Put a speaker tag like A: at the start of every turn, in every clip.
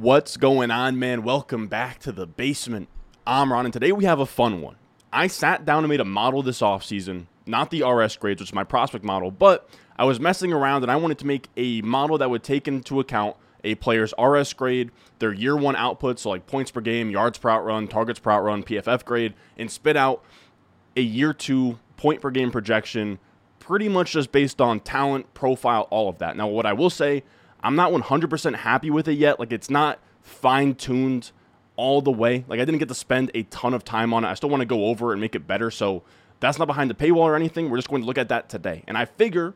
A: What's going on, man? Welcome back to the basement. I'm Ron, and today we have a fun one. I sat down and made a model this offseason, not the RS grades, which is my prospect model, but I was messing around and I wanted to make a model that would take into account a player's RS grade, their year one output, so like points per game, yards per route run, targets per route run, PFF grade, and spit out a year two point per game projection, pretty much just based on talent, profile, all of that. Now, what I will say, I'm not 100% happy with it yet. Like, it's not fine tuned all the way. Like, I didn't get to spend a ton of time on it. I still want to go over and make it better. So, that's not behind the paywall or anything. We're just going to look at that today. And I figure,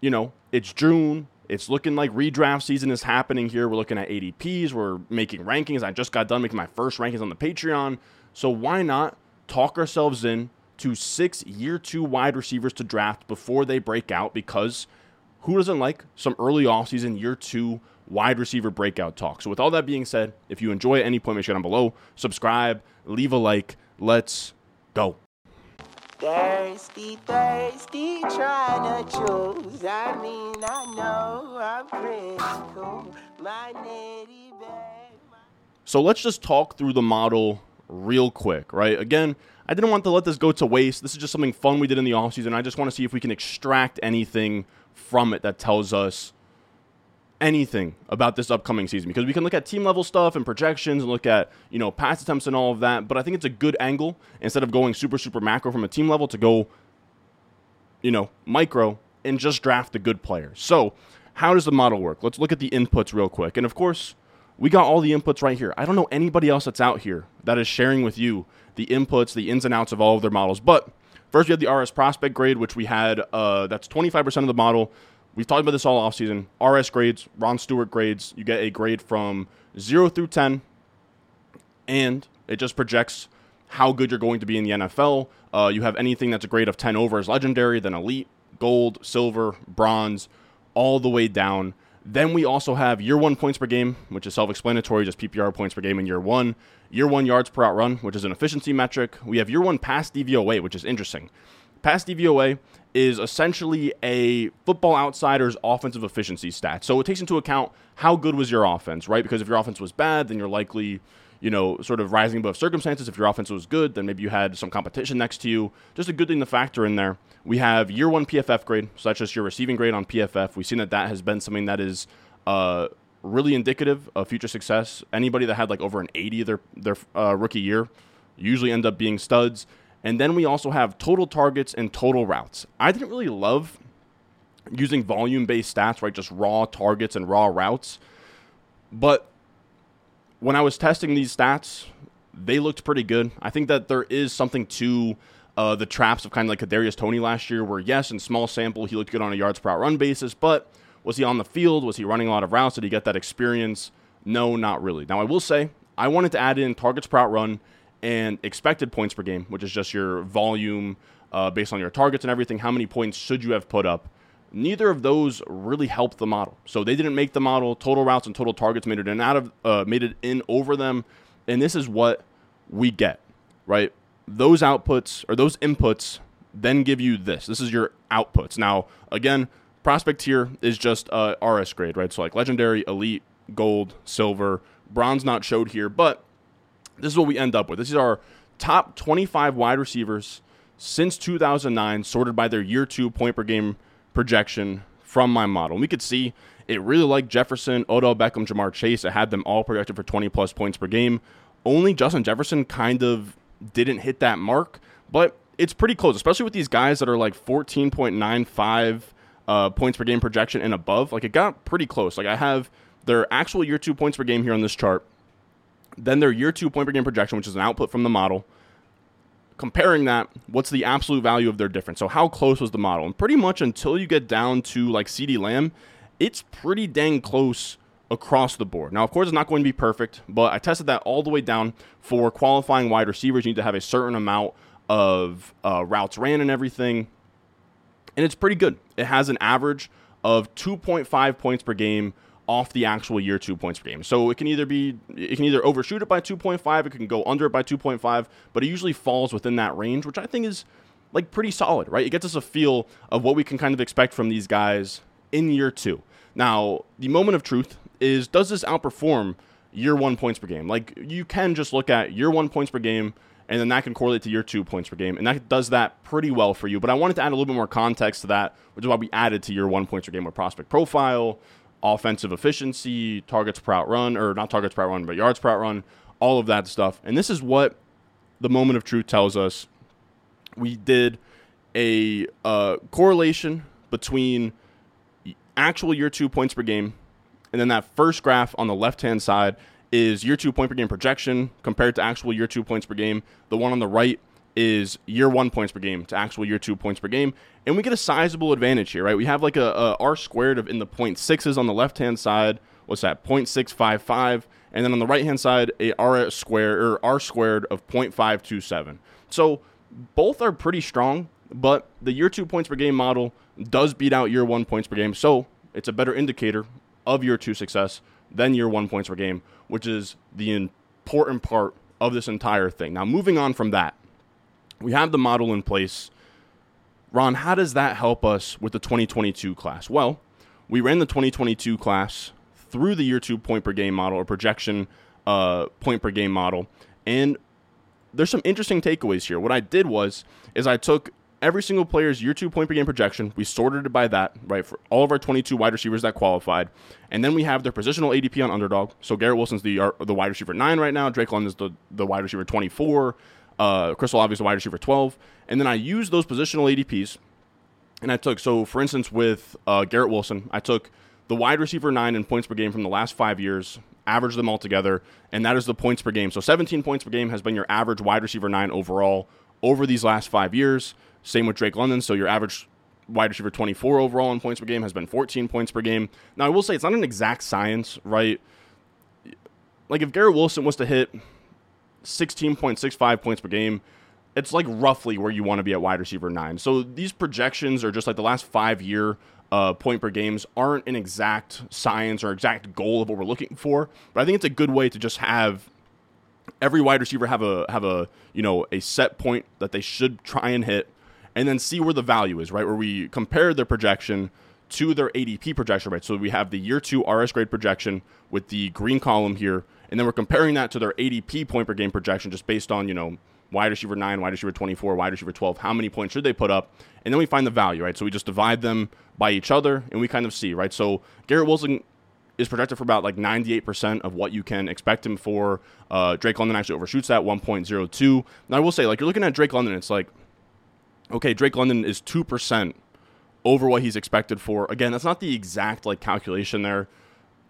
A: you know, it's June. It's looking like redraft season is happening here. We're looking at ADPs. We're making rankings. I just got done making my first rankings on the Patreon. So, why not talk ourselves in to six year two wide receivers to draft before they break out? Because who doesn't like some early offseason year two wide receiver breakout talk? So, with all that being said, if you enjoy at any point, make sure down below, subscribe, leave a like. Let's go.
B: Thirsty, thirsty, trying to choose. I mean, I know I'm pretty cool. My nitty bag.
A: So let's just talk through the model real quick, right? Again, I didn't want to let this go to waste. This is just something fun we did in the offseason. I just want to see if we can extract anything from it that tells us anything about this upcoming season. Because we can look at team level stuff and projections and look at you know pass attempts and all of that but i think it's a good angle instead of going super super macro from a team level to go you know micro and just draft the good players so how does the model work? Let's look at the inputs real quick. And of course we got all the inputs right here. I don't know anybody else that's out here that is sharing with you the inputs the ins and outs of all of their models but first we have the rs prospect grade which we had uh, that's 25% of the model We've talked about this all offseason. RS grades, Ron Stewart grades, you get a grade from 0 through 10, and it just projects how good you're going to be in the NFL. Uh, you have anything that's a grade of 10 over as legendary, then elite, gold, silver, bronze, all the way down. Then we also have year one points per game, which is self explanatory, just PPR points per game in year one. Year one yards per route run, which is an efficiency metric. We have year one pass DVOA, which is interesting. Pass DVOA is essentially a football outsider's offensive efficiency stat. So it takes into account how good was your offense, right? Because if your offense was bad, then you're likely, you know, sort of rising above circumstances. If your offense was good, then maybe you had some competition next to you. Just a good thing to factor in there. We have year one PFF grade, so that's just your receiving grade on PFF. We've seen that that has been something that is uh, really indicative of future success. Anybody that had like over an 80 their their uh, rookie year usually end up being studs. And then we also have total targets and total routes. I didn't really love using volume based stats, right? Just raw targets and raw routes. But when I was testing these stats, they looked pretty good. I think that there is something to uh, the traps of kind of like Kadarius Toney last year, where yes, in small sample he looked good on a yards per route run basis, but was he on the field? Was he running a lot of routes? Did he get that experience? No, not really. Now I will say I wanted to add in targets per route run and expected points per game, which is just your volume uh, based on your targets and everything. How many points should you have put up? Neither of those really helped the model. So they didn't make the model. Total routes and total targets made it in out of uh, made it in over them, and this is what we get, right? Those outputs or those inputs then give you this. This is your outputs. Now, again, prospect tier is just uh, RS grade, right? So like legendary, elite, gold, silver, bronze not showed here, but this is what we end up with. This is our top 25 wide receivers since 2009, sorted by their year two point per game projection from my model. And we could see it really liked Jefferson, Odell Beckham, Ja'Marr Chase. It had them all projected for 20 plus points per game. Only Justin Jefferson kind of didn't hit that mark, but it's pretty close, especially with these guys that are like 14.95 uh, points per game projection and above. Like it got pretty close. Like I have their actual year two points per game here on this chart. Then their year two point per game projection, which is an output from the model. Comparing that, what's the absolute value of their difference? So how close was the model? And pretty much until you get down to like CeeDee Lamb, it's pretty dang close across the board. Now, of course, it's not going to be perfect, but I tested that all the way down for qualifying wide receivers. You need to have a certain amount of uh, routes ran and everything, and it's pretty good. It has an average of 2.5 points per game off the actual year two points per game. So it can either be it can either overshoot it by 2.5, it can go under it by 2.5, but it usually falls within that range, which I think is like pretty solid, right? It gets us a feel of what we can kind of expect from these guys in year two. Now, the moment of truth is does this outperform year one points per game. Like you can just look at year one points per game, and then that can correlate to year two points per game, and that does that pretty well for you. But I wanted to add a little bit more context to that, which is why we added to year one points per game with prospect profile, offensive efficiency, targets per route run, or not targets per route run, but yards per route run, all of that stuff. And this is what the moment of truth tells us. We did a uh, correlation between actual year two points per game and then that first graph on the left hand side is year two point per game projection compared to actual year two points per game. The one on the right is year one points per game to actual year two points per game. And we get a sizable advantage here, right? We have like a, a R squared of in the point sixes on the left hand side. What's that? 0.655. And then on the right hand side, a R squared or R squared of 0.527. So both are pretty strong, but the year two points per game model does beat out year one points per game. So it's a better indicator of year two success than year one points per game, which is the important part of this entire thing. Now, moving on from that, we have the model in place. Ron, how does that help us with the 2022 class? Well, we ran the 2022 class through the year two point per game model or projection uh, point per game model, and there's some interesting takeaways here. What I did was is I took every single player's year two point per game projection. We sorted it by that, right, for all of our 22 wide receivers that qualified. And then we have their positional ADP on underdog. So Garrett Wilson's the, the wide receiver nine right now. Drake London's the, the wide receiver 24. Uh, Olave the wide receiver 12. And then I used those positional ADPs. And I took, so for instance, with uh, Garrett Wilson, I took the wide receiver nine in points per game from the last five years, averaged them all together, and that is the points per game. So 17 points per game has been your average wide receiver nine overall over these last five years. Same with Drake London. So your average wide receiver 24 overall in points per game has been 14 points per game. Now, I will say it's not an exact science, right? Like if Garrett Wilson was to hit 16.65 points per game, it's like roughly where you want to be at wide receiver nine. So these projections are just like the last five year uh, point per games aren't an exact science or exact goal of what we're looking for. But I think it's a good way to just have every wide receiver have a have a you know a set point that they should try and hit and then see where the value is, right? Where we compare their projection to their ADP projection, right? So we have the year two RS grade projection with the green column here, and then we're comparing that to their ADP point per game projection just based on, you know, wide receiver 9, wide receiver 24, wide receiver 12, how many points should they put up? And then we find the value, right? So we just divide them by each other and we kind of see, right? So Garrett Wilson is projected for about like 98% of what you can expect him for. Uh, Drake London actually overshoots that 1.02. Now I will say, like, you're looking at Drake London, it's like, okay, Drake London is 2% over what he's expected for. Again, that's not the exact like calculation there.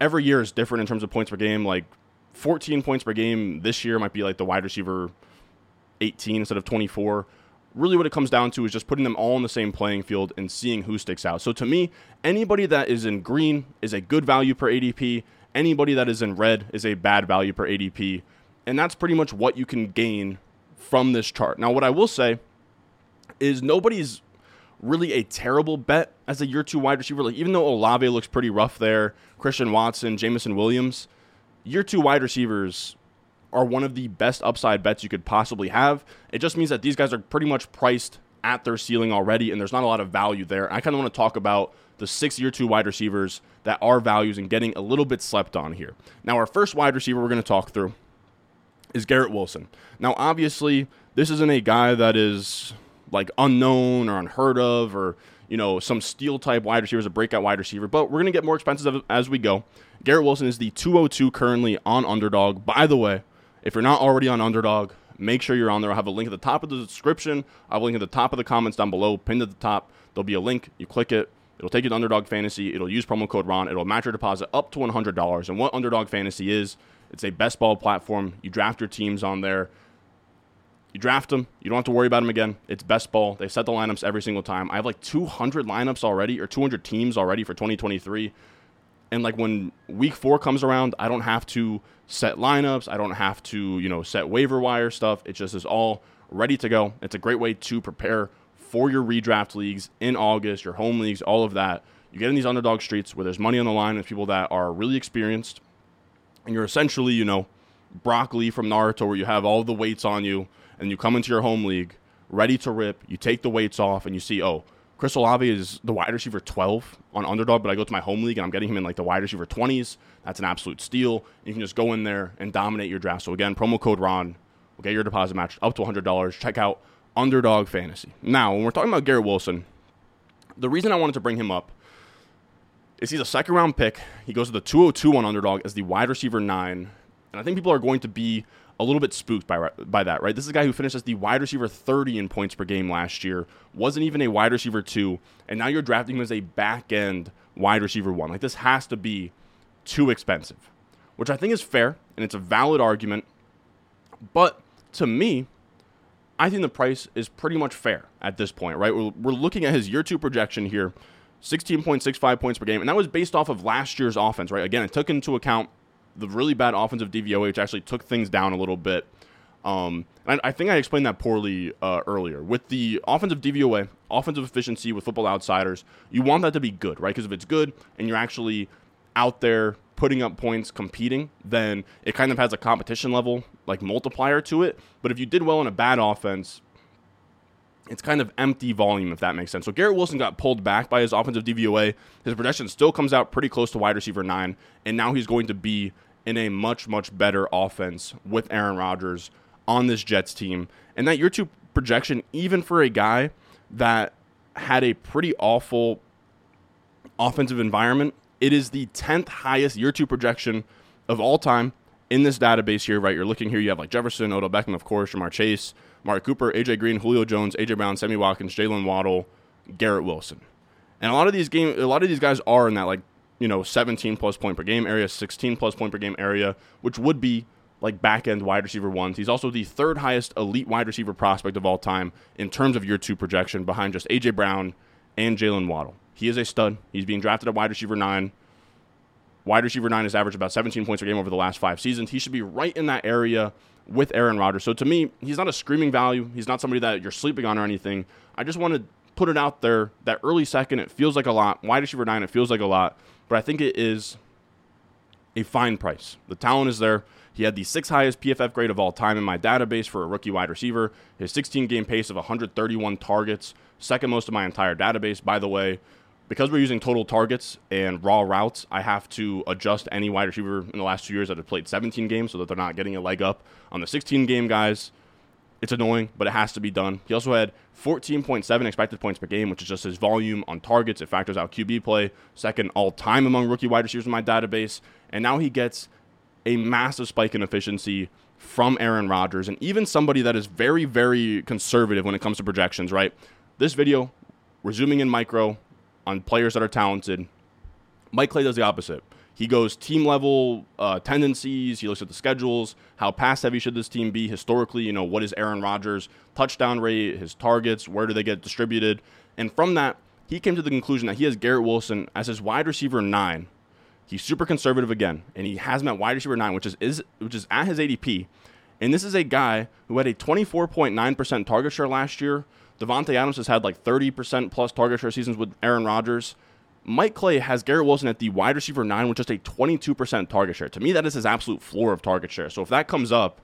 A: Every year is different in terms of points per game. Like 14 points per game this year might be like the wide receiver 18 instead of 24. Really, what it comes down to is just putting them all in the same playing field and seeing who sticks out. So, to me, anybody that is in green is a good value per ADP. Anybody that is in red is a bad value per ADP. And that's pretty much what you can gain from this chart. Now, what I will say is nobody's really a terrible bet as a year two wide receiver. Like even though Olave looks pretty rough there, Christian Watson, Jameson Williams, year two wide receivers are one of the best upside bets you could possibly have. It just means that these guys are pretty much priced at their ceiling already, and there's not a lot of value there. I kind of want to talk about the six year two wide receivers that are values and getting a little bit slept on here. Now, our first wide receiver we're going to talk through is Garrett Wilson. Now, obviously, this isn't a guy that is like unknown or unheard of or you know some steel type wide receiver a breakout wide receiver, but we're gonna get more expensive as we go. Garrett Wilson is the 202 currently on Underdog. By the way, if you're not already on Underdog, make sure you're on there. I'll have a link at the top of the description. I'll have a link at the top of the comments down below, pinned at the top. There'll be a link. You click it. It'll take you to Underdog Fantasy. It'll use promo code RON. It'll match your deposit up to $100. And what Underdog Fantasy is, it's a best ball platform. You draft your teams on there. You draft them. You don't have to worry about them again. It's best ball. They set the lineups every single time. I have like 200 lineups already or 200 teams already for 2023. And like when week four comes around, I don't have to set lineups. I don't have to, you know, set waiver wire stuff. It just is all ready to go. It's a great way to prepare for your redraft leagues in August, your home leagues, all of that. You get in these underdog streets where there's money on the line with people that are really experienced. And you're essentially, you know, Rock Lee from Naruto where you have all the weights on you and you come into your home league ready to rip, you take the weights off, and you see, oh, Chris Olave is the wide receiver 12 on underdog, but I go to my home league and I'm getting him in like the wide receiver 20s. That's an absolute steal. You can just go in there and dominate your draft. So again, promo code Ron will get your deposit match up to $100. Check out Underdog Fantasy. Now, when we're talking about Garrett Wilson, the reason I wanted to bring him up is he's a second round pick. He goes to the 202 on underdog as the wide receiver nine. And I think people are going to be a little bit spooked by, by that, right? This is a guy who finished as the wide receiver 30 in points per game last year, wasn't even a wide receiver two, and now you're drafting him as a back end wide receiver one. Like, this has to be too expensive, which I think is fair, and it's a valid argument. But to me, I think the price is pretty much fair at this point, right? We're, we're looking at his year two projection here 16.65 points per game, and that was based off of last year's offense, right? Again, it took into account the really bad offensive DVOA, which actually took things down a little bit. Um, and I think I explained that poorly uh, earlier. With the offensive DVOA, offensive efficiency with Football Outsiders, you want that to be good, right? Because if it's good and you're actually out there putting up points, competing, then it kind of has a competition level like multiplier to it. But if you did well in a bad offense, it's kind of empty volume, if that makes sense. So Garrett Wilson got pulled back by his offensive DVOA. His projection still comes out pretty close to wide receiver nine, and now he's going to be in a much, much better offense with Aaron Rodgers on this Jets team. And that year two projection, even for a guy that had a pretty awful offensive environment, it is the 10th highest year two projection of all time in this database here, right? You're looking here, you have like Jefferson, Odell Beckham, of course, Ja'Marr Chase, Mark Cooper, AJ Green, Julio Jones, AJ Brown, Sammy Watkins, Jaylen Waddle, Garrett Wilson. And a lot of these game a lot of these guys are in that like, you know, 17 plus point per game area, 16 plus point per game area, which would be like back end wide receiver ones. He's also the third highest elite wide receiver prospect of all time in terms of year two projection behind just AJ Brown and Jaylen Waddle. He is a stud. He's being drafted at wide receiver nine. Wide receiver nine has averaged about 17 points per game over the last five seasons. He should be right in that area with Aaron Rodgers. So to me, he's not a screaming value. He's not somebody that you're sleeping on or anything. I just want to put it out there. That early second, it feels like a lot. Wide receiver nine, it feels like a lot. But I think it is a fine price. The talent is there. He had the sixth highest PFF grade of all time in my database for a rookie wide receiver. His 16 game pace of 131 targets, second most of my entire database. By the way, because we're using total targets and raw routes, I have to adjust any wide receiver in the last two years that have played 17 games so that they're not getting a leg up on the 16 game guys. It's annoying, but it has to be done. He also had 14.7 expected points per game, which is just his volume on targets. It factors out QB play, second all time among rookie wide receivers in my database. And now he gets a massive spike in efficiency from Aaron Rodgers and even somebody that is very, very conservative when it comes to projections, right? This video, we're zooming in micro on players that are talented. Mike Clay does the opposite. He goes team level uh, tendencies. He looks at the schedules. How pass heavy should this team be historically? You know, what is Aaron Rodgers' touchdown rate, his targets, where do they get distributed? And from that, he came to the conclusion that he has Garrett Wilson as his wide receiver nine. He's super conservative again, and he has him at wide receiver nine, which is, is which is at his ADP. And this is a guy who had a 24.9% target share last year. Davante Adams has had like 30% plus target share seasons with Aaron Rodgers. Mike Clay has Garrett Wilson at the wide receiver nine with just a 22% target share. To me, that is his absolute floor of target share. So if that comes up,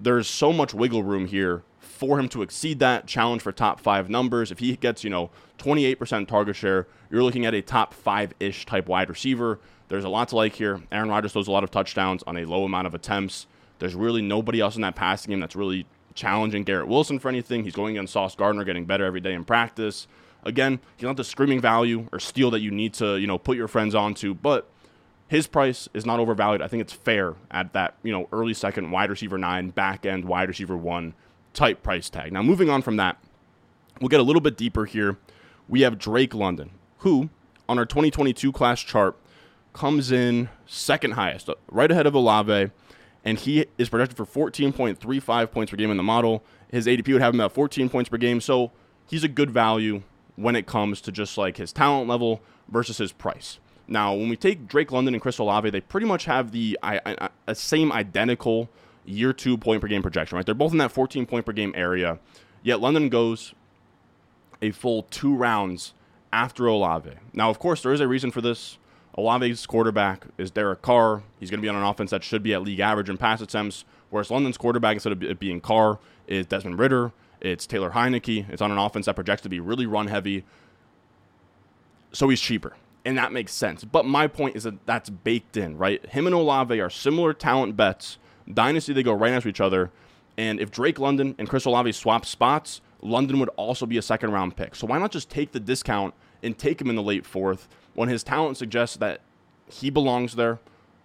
A: there's so much wiggle room here for him to exceed that challenge for top five numbers. If he gets, you know, 28% target share, you're looking at a top five ish type wide receiver. There's a lot to like here. Aaron Rodgers throws a lot of touchdowns on a low amount of attempts. There's really nobody else in that passing game that's really challenging Garrett Wilson for anything. He's going against Sauce Gardner, getting better every day in practice. Again, he's not the screaming value or steal that you need to, you know, put your friends onto, but his price is not overvalued. I think it's fair at that, you know, early second wide receiver nine, back end wide receiver one type price tag. Now, moving on from that, we'll get a little bit deeper here. We have Drake London, who on our 2022 class chart comes in second highest, right ahead of Olave, and he is projected for 14.35 points per game in the model. His ADP would have him at 14 points per game, so he's a good value when it comes to just like his talent level versus his price. Now, when we take Drake London and Chris Olave, they pretty much have the same identical year two point per game projection, right? They're both in that 14 point per game area. Yet London goes a full two rounds after Olave. Now, of course, there is a reason for this. Olave's quarterback is Derek Carr. He's going to be on an offense that should be at league average in pass attempts, whereas London's quarterback, instead of it being Carr, is Desmond Ridder. It's Taylor Heinicke. It's on an offense that projects to be really run heavy. So he's cheaper. And that makes sense. But my point is that that's baked in, right? Him and Olave are similar talent bets. Dynasty, they go right next to each other. And if Drake London and Chris Olave swap spots, London would also be a second round pick. So why not just take the discount and take him in the late fourth when his talent suggests that he belongs there?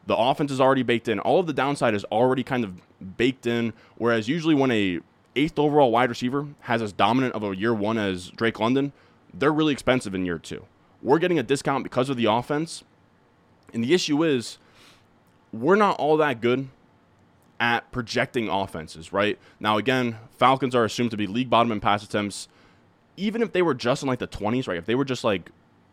A: The offense is already baked in. All of the downside is already kind of baked in. Whereas usually when a eighth overall wide receiver has as dominant of a year one as Drake London, they're really expensive in year two. We're getting a discount because of the offense. And the issue is we're not all that good at projecting offenses, right? Now, again, Falcons are assumed to be league bottom in pass attempts. Even if they were just in like the 20s, right? If they were just like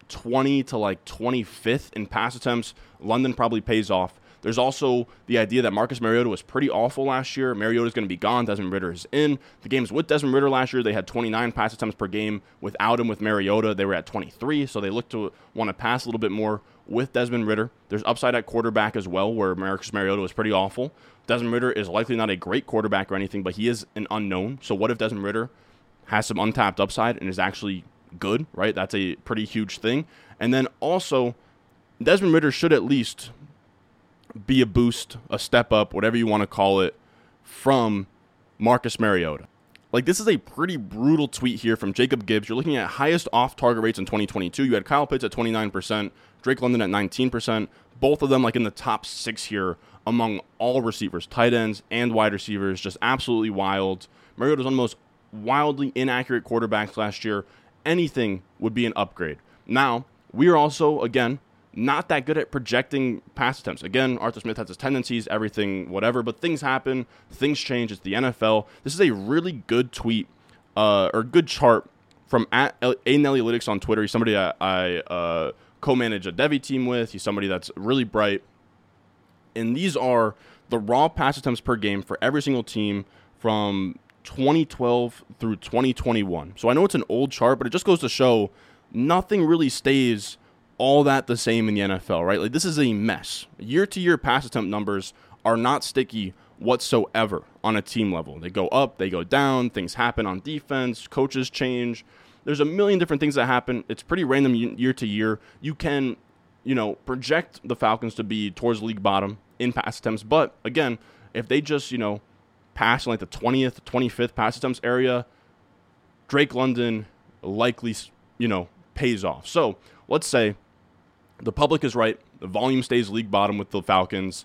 A: 20 to like 25th in pass attempts, London probably pays off. There's also the idea that Marcus Mariota was pretty awful last year. Mariota is going to be gone. Desmond Ridder is in. The games with Desmond Ridder last year, they had 29 pass attempts per game. Without him, with Mariota, they were at 23. So they look to want to pass a little bit more with Desmond Ridder. There's upside at quarterback as well, where Marcus Mariota was pretty awful. Desmond Ridder is likely not a great quarterback or anything, but he is an unknown. So what if Desmond Ridder has some untapped upside and is actually good, right? That's a pretty huge thing. And then also, Desmond Ridder should at least be a boost, a step up, whatever you want to call it, from Marcus Mariota. Like, this is a pretty brutal tweet here from Jacob Gibbs. You're looking at highest off target rates in 2022. You had Kyle Pitts at 29%, Drake London at 19%, both of them like in the top six here among all receivers, tight ends, and wide receivers. Just absolutely wild. Mariota was one of the most wildly inaccurate quarterbacks last year. Anything would be an upgrade. Now, we are also, again, not that good at projecting pass attempts. Again, Arthur Smith has his tendencies, everything, whatever, but things happen, things change. It's the NFL. This is a really good tweet uh, or good chart from at Aiden Analytics on Twitter. He's somebody I, I uh, co-manage a devy team with. He's somebody that's really bright. And these are the raw pass attempts per game for every single team from 2012 through 2021. So I know it's an old chart, but it just goes to show nothing really stays all that the same in the NFL, right? Like this is a mess. Year to year pass attempt numbers are not sticky whatsoever on a team level. They go up, they go down, things happen on defense, coaches change. There's a million different things that happen. It's pretty random year to year. You can, you know, project the Falcons to be towards league bottom in pass attempts, but again, if they just, you know, pass in like the 20th, 25th pass attempts area, Drake London likely, you know, pays off. So let's say the public is right. The volume stays league bottom with the Falcons.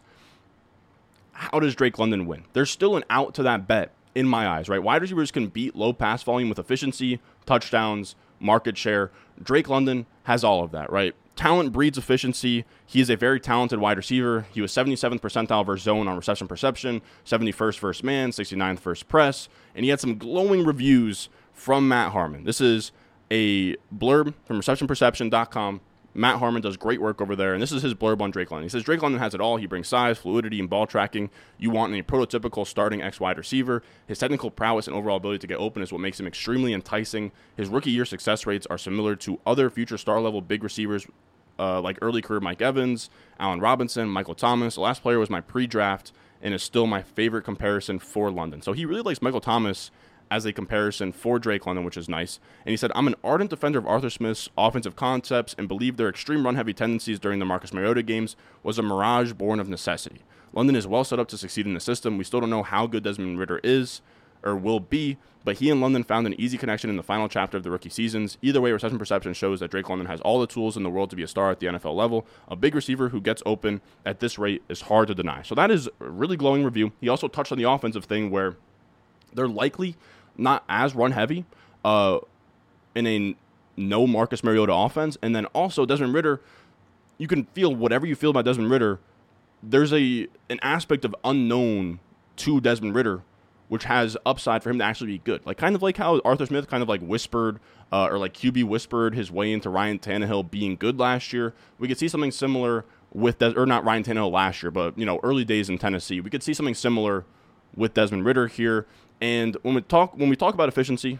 A: How does Drake London win? There's still an out to that bet in my eyes, right? Wide receivers can beat low pass volume with efficiency, touchdowns, market share. Drake London has all of that, right? Talent breeds efficiency. He is a very talented wide receiver. He was 77th percentile versus zone on reception perception, 71st first man, 69th first press, and he had some glowing reviews from Matt Harmon. This is a blurb from receptionperception.com. Matt Harmon does great work over there, and this is his blurb on Drake London. He says Drake London has it all. He brings size, fluidity, and ball tracking you want in a prototypical starting X wide receiver. His technical prowess and overall ability to get open is what makes him extremely enticing. His rookie year success rates are similar to other future star level big receivers uh, like early career Mike Evans, Allen Robinson, Michael Thomas. The last player was my pre draft and is still my favorite comparison for London. So he really likes Michael Thomas as a comparison for Drake London, which is nice. And he said, I'm an ardent defender of Arthur Smith's offensive concepts and believe their extreme run heavy tendencies during the Marcus Mariota games was a mirage born of necessity. London is well set up to succeed in the system. We still don't know how good Desmond Ridder is or will be, but he and London found an easy connection in the final chapter of the rookie seasons. Either way, reception perception shows that Drake London has all the tools in the world to be a star at the NFL level. A big receiver who gets open at this rate is hard to deny. So that is a really glowing review. He also touched on the offensive thing where they're likely not as run heavy uh, in a no Marcus Mariota offense. And then also Desmond Ridder, you can feel whatever you feel about Desmond Ridder. There's a an aspect of unknown to Desmond Ridder, which has upside for him to actually be good. Like kind of like how Arthur Smith kind of like whispered uh, or like QB whispered his way into Ryan Tannehill being good last year. We could see something similar with Des- or not Ryan Tannehill last year, but you know early days in Tennessee. We could see something similar with Desmond Ridder here. And when we talk when we talk about efficiency,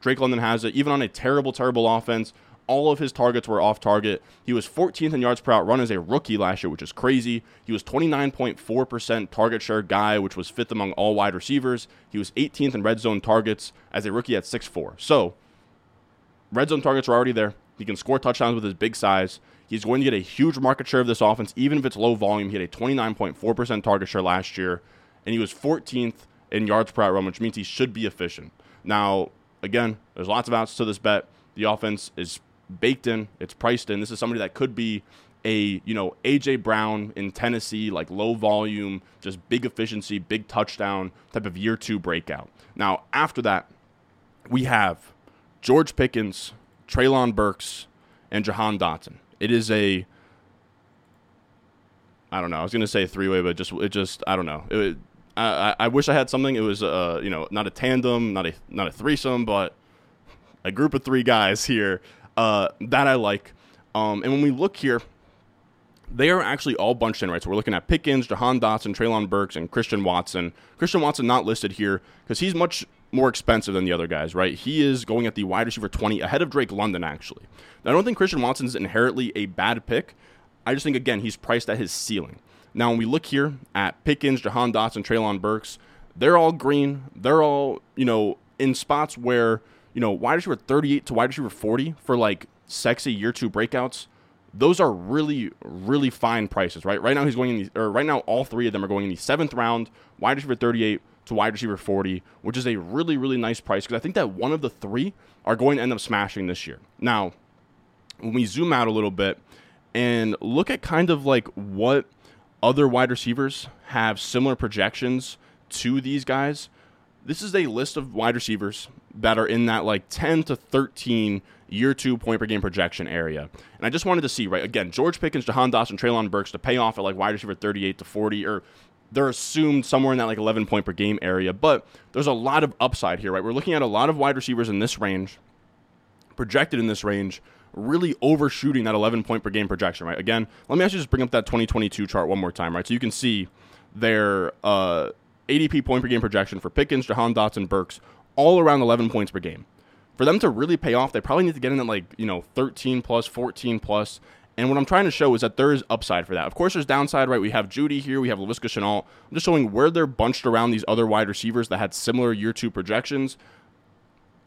A: Drake London has it. Even on a terrible, terrible offense, all of his targets were off target. He was 14th in yards per route run as a rookie last year, which is crazy. He was 29.4% target share guy, which was fifth among all wide receivers. He was 18th in red zone targets as a rookie at 6'4. So, red zone targets are already there. He can score touchdowns with his big size. He's going to get a huge market share of this offense, even if it's low volume. He had a 29.4% target share last year, and he was 14th in yards per run, which means he should be efficient. Now, again, there's lots of outs to this bet. The offense is baked in, it's priced in. This is somebody that could be a, you know, AJ Brown in Tennessee, like low volume, just big efficiency, big touchdown type of year two breakout. Now, after that, we have George Pickens, Treylon Burks, and Jahan Dotson. It is a I don't know. I was gonna say three way, but just it just I don't know. It, I, I wish I had something. It was uh you know not a tandem, not a not a threesome, but a group of three guys here uh, that I like. Um, and when we look here, they are actually all bunched in, right? So we're looking at Pickens, Jahan Dotson, Treylon Burks, and Christian Watson. Christian Watson not listed here because he's much more expensive than the other guys, right? He is going at the wide receiver 20 ahead of Drake London, actually. Now, I don't think Christian Watson is inherently a bad pick. I just think, again, he's priced at his ceiling. Now, when we look here at Pickens, Jahan Dotson, Treylon Burks, they're all green. They're all, you know, in spots where, you know, wide receiver 38 to wide receiver 40 for like sexy year two breakouts. Those are really, really fine prices, right? Right now he's going in the, or right now all three of them are going in the seventh round, wide receiver 38 to wide receiver 40, which is a really, really nice price because I think that one of the three are going to end up smashing this year. Now, when we zoom out a little bit and look at kind of like what other wide receivers have similar projections to these guys, this is a list of wide receivers that are in that like 10 to 13 year two point per game projection area. And I just wanted to see, right, again, George Pickens, Jahan Dotson, Treylon Burks to pay off at like wide receiver 38 to 40, or they're assumed somewhere in that like 11 point per game area. But there's a lot of upside here, right? We're looking at a lot of wide receivers in this range, projected in this range, really overshooting that 11 point per game projection, right? Again, let me actually just bring up that 2022 chart one more time, right? So you can see their uh, ADP point per game projection for Pickens, Jahan Dotson, Burks, all around 11 points per game for them to really pay off, they probably need to get in at like, you know, 13 plus, 14 plus. And what I'm trying to show is that there is upside for that. Of course, there's downside, right? We have Jeudy here, we have Laviska Shenault. I'm just showing where they're bunched around these other wide receivers that had similar year two projections.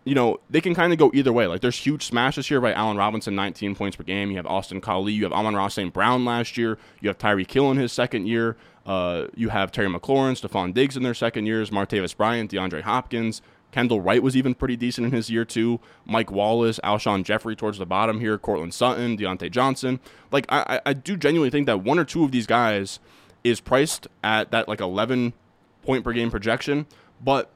A: You know, they can kind of go either way. Like, there's huge smashes here by Allen Robinson, 19 points per game. You have Austin Collie. You have Amon-Ra St. Brown last year. You have Tyreek Hill in his second year. Uh, you have Terry McLaurin, Stefon Diggs in their second years, Martavis Bryant, DeAndre Hopkins, Kendall Wright was even pretty decent in his year too. Mike Wallace, Alshon Jeffery towards the bottom here, Courtland Sutton, Diontae Johnson. Like I, I do genuinely think that one or two of these guys is priced at that like 11 point per game projection, but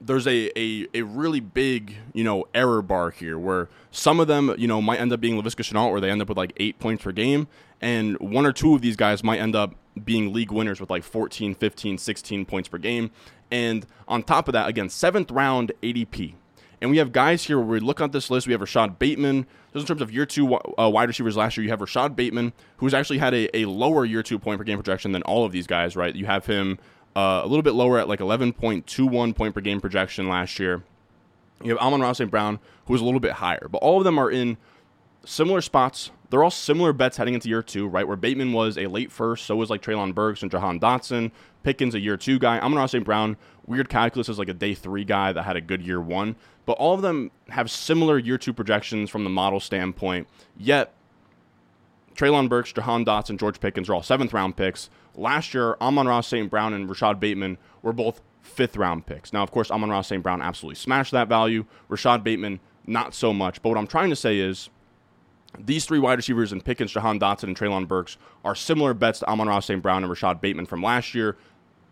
A: there's a, a, a really big, you know, error bar here where some of them, you know, might end up being Laviska Shenault where they end up with like eight points per game. And one or two of these guys might end up being league winners with like 14, 15, 16 points per game. And on top of that, again, seventh round ADP. And we have guys here where we look at this list. We have Rashod Bateman. Just in terms of year two uh, wide receivers last year, you have Rashod Bateman, who's actually had a, a lower year two point per game projection than all of these guys, right? You have him uh, a little bit lower at like 11.21 point per game projection last year. You have Amon-Ra St. Brown, who is a little bit higher. But all of them are in similar spots. They're all similar bets heading into year two, right? Where Bateman was a late first, so was like Treylon Burks and Jahan Dotson. Pickens a year two guy. Amon-Ra St. Brown, weird calculus is like a day three guy that had a good year one. But all of them have similar year two projections from the model standpoint. Yet Treylon Burks, Jahan Dotson, George Pickens are all seventh round picks. Last year, Amon-Ra St. Brown and Rashod Bateman were both fifth round picks. Now, of course, Amon-Ra St. Brown absolutely smashed that value. Rashod Bateman, not so much. But what I'm trying to say is these three wide receivers in Pickens, Jahan Dotson, and Treylon Burks are similar bets to Amon-Ra St. Brown and Rashod Bateman from last year,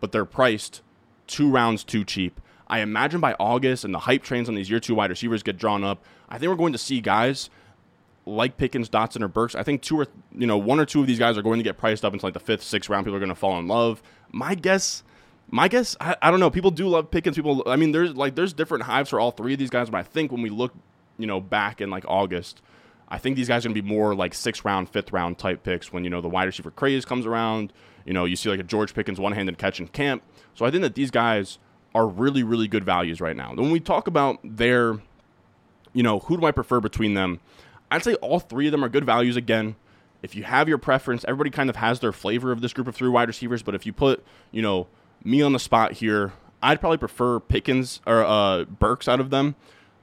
A: but they're priced two rounds too cheap. I imagine by August and the hype trains on these year two wide receivers get drawn up, I think we're going to see guys like Pickens, Dotson, or Burks. I think two or you know one or two of these guys are going to get priced up into like the fifth, sixth round. People are going to fall in love. My guess, my guess, I, I don't know. People do love Pickens. People, I mean, there's like there's different hives for all three of these guys, but I think when we look, you know, back in like August I think these guys are going to be more like sixth round, fifth round type picks when, you know, the wide receiver craze comes around. You know, you see like a George Pickens one handed catch in camp. So I think that these guys are really, really good values right now. When we talk about their, you know, who do I prefer between them? I'd say all three of them are good values. Again, if you have your preference, everybody kind of has their flavor of this group of three wide receivers. But if you put, you know, me on the spot here, I'd probably prefer Pickens or uh, Burks out of them.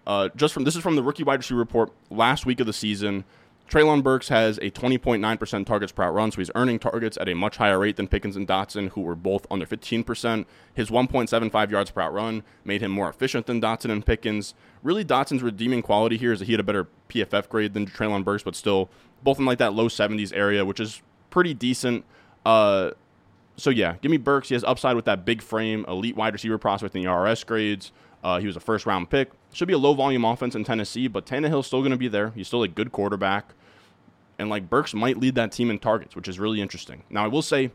A: Uh, just from this is from the rookie wide receiver report last week of the season. Treylon Burks has a 20.9% targets per route run, so he's earning targets at a much higher rate than Pickens and Dotson, who were both under 15%. His 1.75 yards per route run made him more efficient than Dotson and Pickens. Really, Dotson's redeeming quality here is that he had a better PFF grade than Treylon Burks, but still both in like that low 70s area, which is pretty decent. Uh, so yeah, give me Burks. He has upside with that big frame, elite wide receiver prospect in the RS grades. Uh, he was a first round pick. Should be a low volume offense in Tennessee, but Tannehill's still going to be there. He's still a good quarterback. And like Burks might lead that team in targets, which is really interesting. Now I will say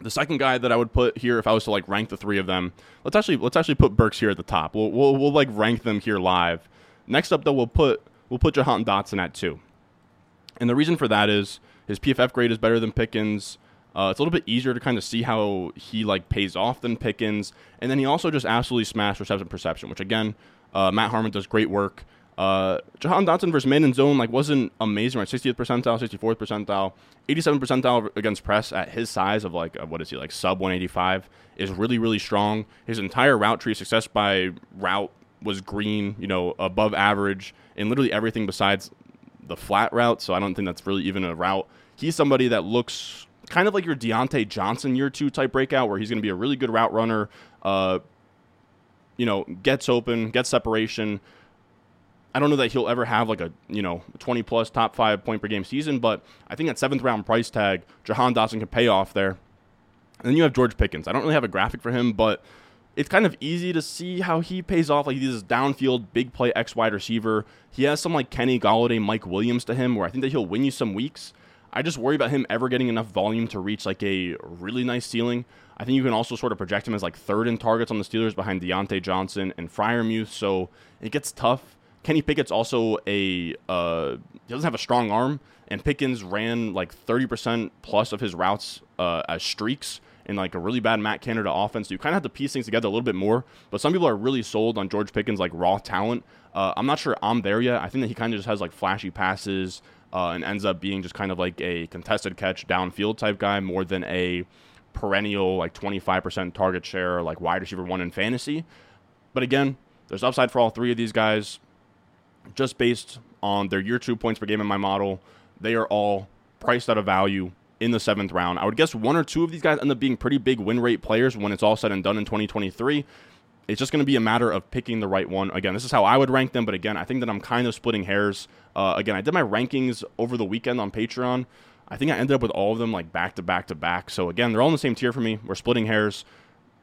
A: the second guy that I would put here if I was to like rank the three of them, let's actually let's actually put Burks here at the top. We'll we'll, we'll like rank them here live. Next up though we'll put we'll put Jahan Dotson at two. And the reason for that is his PFF grade is better than Pickens. Uh, it's a little bit easier to kind of see how he like pays off than Pickens, and then he also just absolutely smashed reception perception, which again, uh, Matt Harmon does great work. Uh, Jahan Dotson versus man and zone like wasn't amazing, right? 60th percentile, 64th percentile, 87th percentile against press at his size of like uh, what is he like sub 185 is really really strong. His entire route tree success by route was green, you know, above average in literally everything besides the flat route. So I don't think that's really even a route. He's somebody that looks kind of like your Diontae Johnson year two type breakout, where he's going to be a really good route runner. Uh, you know, gets open, gets separation. I don't know that he'll ever have like a you know 20 plus top five point per game season, but I think that seventh round price tag, Jahan Dotson can pay off there. And then you have George Pickens. I don't really have a graphic for him, but it's kind of easy to see how he pays off. Like he's this downfield big play X wide receiver. He has some like Kenny Golladay, Mike Williams to him, where I think that he'll win you some weeks. I just worry about him ever getting enough volume to reach like a really nice ceiling. I think you can also sort of project him as like third in targets on the Steelers behind Diontae Johnson and Freiermuth. So it gets tough. Kenny Pickett's also a uh, he doesn't have a strong arm, and Pickens ran like 30% plus of his routes uh, as streaks in like a really bad Matt Canada offense. So you kind of have to piece things together a little bit more. But some people are really sold on George Pickens like raw talent. Uh, I'm not sure I'm there yet. I think that he kind of just has like flashy passes uh, and ends up being just kind of like a contested catch downfield type guy more than a perennial like 25% target share like wide receiver one in fantasy. But again, there's upside for all three of these guys just based on their year two points per game in my model. They are all priced out of value in the seventh round. I would guess one or two of these guys end up being pretty big win rate players when it's all said and done in 2023. It's just going to be a matter of picking the right one. Again, this is how I would rank them, but again, I think that I'm kind of splitting hairs. Uh, again, I did my rankings over the weekend on Patreon. I think I ended up with all of them like back to back to back. So again, they're all in the same tier for me. We're splitting hairs.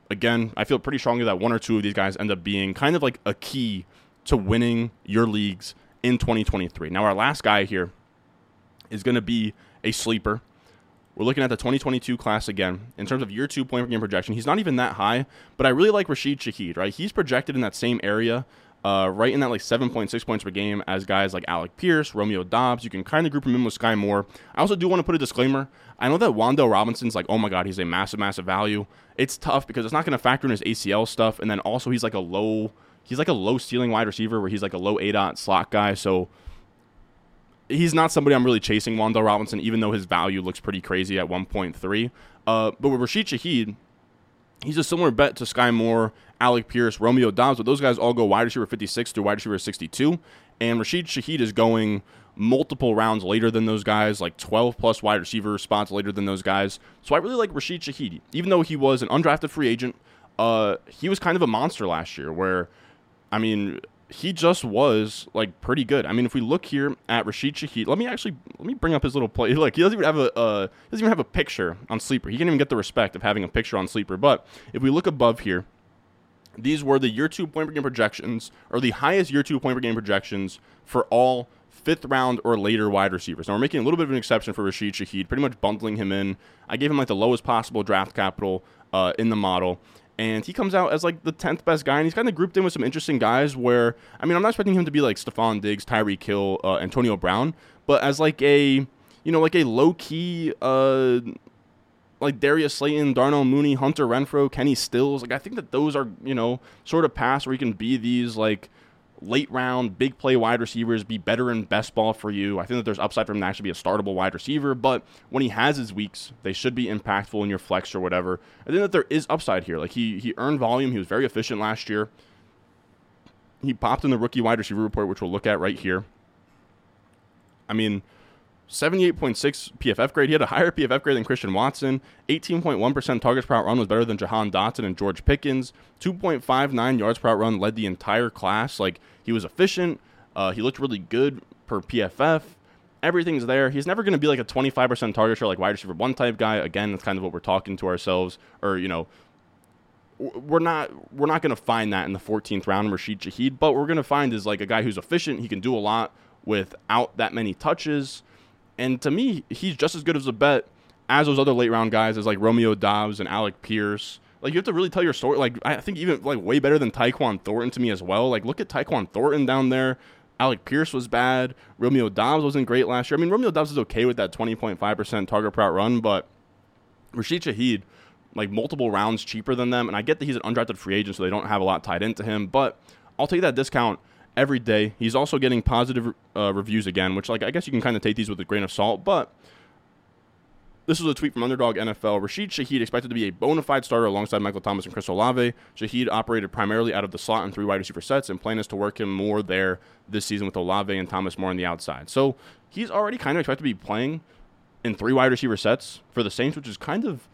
A: Again, I feel pretty strongly that one or two of these guys end up being kind of like a key to winning your leagues in 2023. Now, our last guy here is going to be a sleeper. We're looking at the 2022 class again. In terms of year two point per game projection, he's not even that high, but I really like Rashid Shaheed, right? He's projected in that same area, uh, right in that like 7.6 points per game as guys like Alec Pierce, Romeo Doubs. You can kind of group him in with Skyy Moore. I also do want to put a disclaimer. I know that Wan'Dale Robinson's like, oh my God, he's a massive, massive value. It's tough because it's not going to factor in his ACL stuff. And then also he's like a low, he's like a low ceiling wide receiver where he's like a low A dot slot guy. So he's not somebody I'm really chasing, Wan'Dale Robinson, even though his value looks pretty crazy at 1.3. Uh, but with Rashid Shaheed, he's a similar bet to Skyy Moore, Alec Pierce, Romeo Doubs, but those guys all go wide receiver 56 to wide receiver 62. And Rashid Shaheed is going multiple rounds later than those guys, like 12 plus wide receiver spots later than those guys. So I really like Rashid Shaheed. Even though he was an undrafted free agent, uh, he was kind of a monster last year where, I mean, he just was like pretty good. I mean, if we look here at Rashid Shaheed, let me actually let me bring up his little play. Look, he doesn't even have a uh, doesn't even have a picture on Sleeper. He can't even get the respect of having a picture on Sleeper. But if we look above here, these were the year two point per game projections, or the highest year two point per game projections for all fifth round or later wide receivers. Now we're making a little bit of an exception for Rashid Shaheed, pretty much bundling him in. I gave him like the lowest possible draft capital uh, in the model and he comes out as like the 10th best guy and he's kind of grouped in with some interesting guys where i mean i'm not expecting him to be like stefon diggs Tyreek Hill, uh, antonio brown but as like a you know like a low-key uh like Darius Slayton, Darnell Mooney, Hunter Renfrow, Kenny Stills. Like I think that those are, you know, sort of paths where you can be these like late round, big play wide receivers be better in best ball for you. I think that there's upside for him to actually be a startable wide receiver, but when he has his weeks, they should be impactful in your flex or whatever. I think that there is upside here. Like he he earned volume, he was very efficient last year. He popped in the rookie wide receiver report, which we'll look at right here. I mean, 78.6 PFF grade. He had a higher PFF grade than Christian Watson. 18.1% targets per run was better than Jahan Dotson and George Pickens. 2.59 yards per run led the entire class. Like, he was efficient. Uh, he looked really good per PFF. Everything's there. He's never going to be like a 25% target share, like wide receiver one type guy. Again, that's kind of what we're talking to ourselves, or, you know, we're not we're not going to find that in the 14th round Rashid Shaheed, but we're going to find is like a guy who's efficient. He can do a lot without that many touches. And to me, he's just as good as a bet as those other late round guys, as like Romeo Doubs and Alec Pierce. Like you have to really tell your story. Like I think even like way better than Tyquan Thornton to me as well. Like look at Tyquan Thornton down there. Alec Pierce was bad. Romeo Doubs wasn't great last year. I mean, Romeo Doubs is okay with that 20.5% target per route run, but Rashid Shaheed, like multiple rounds cheaper than them. And I get that he's an undrafted free agent, so they don't have a lot tied into him, but I'll take that discount every day. He's also getting positive uh, reviews again, which like I guess you can kind of take these with a grain of salt. But this was a tweet from Underdog NFL. Rashid Shaheed expected to be a bona fide starter alongside Michael Thomas and Chris Olave. Shaheed operated primarily out of the slot and three wide receiver sets, and plan is to work him more there this season with Olave and Thomas more on the outside. So he's already kind of expected to be playing in three wide receiver sets for the Saints, which is kind of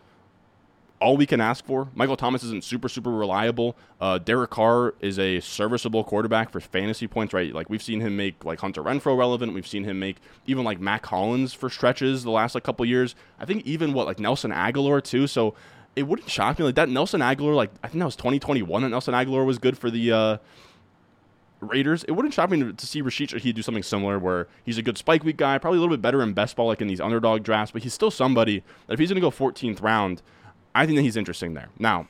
A: all we can ask for. Michael Thomas isn't super, super reliable. Uh, Derek Carr is a serviceable quarterback for fantasy points, right? Like we've seen him make like Hunter Renfrow relevant. We've seen him make even like Mack Hollins for stretches the last like couple years. I think even what like Nelson Agholor too. So it wouldn't shock me like that Nelson Agholor, Like I think that was 2021 that Nelson Agholor was good for the. Uh, Raiders, it wouldn't shock me to, to see Rashid Shaheed do something similar where he's a good spike week guy, probably a little bit better in best ball like in these underdog drafts, but he's still somebody that if he's going to go 14th round, I think that he's interesting there. Now,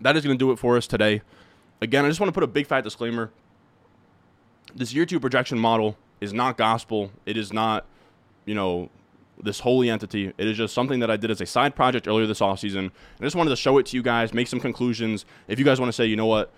A: that is going to do it for us today. Again, I just want to put a big fat disclaimer. This year two projection model is not gospel. It is not, you know, this holy entity. It is just something that I did as a side project earlier this offseason. I just wanted to show it to you guys, make some conclusions. If you guys want to say, you know what,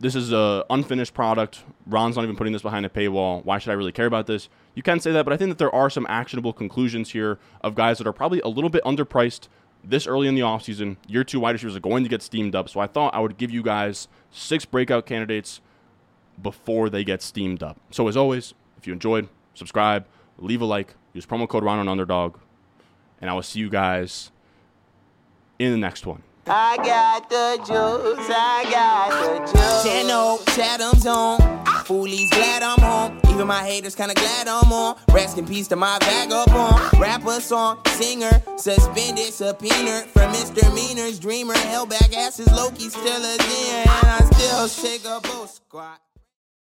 A: this is a unfinished product. Ron's not even putting this behind a paywall. Why should I really care about this? You can say that, but I think that there are some actionable conclusions here of guys that are probably a little bit underpriced, this early in the offseason, your two wide receivers are going to get steamed up. So I thought I would give you guys six breakout candidates before they get steamed up. So as always, if you enjoyed, subscribe, leave a like, use promo code Ron on Underdog, and I will see you guys in the next one.
B: I got the juice, I got the juice.
C: Channel, Chatham's on. Foolies glad I'm home. Even my haters kinda glad I'm on. Rest in peace to my vagabond. Rapper song, singer, suspended, subpoena for misdemeanors. Dreamer, held back asses, Loki still a deer. And I still shake a boat squat.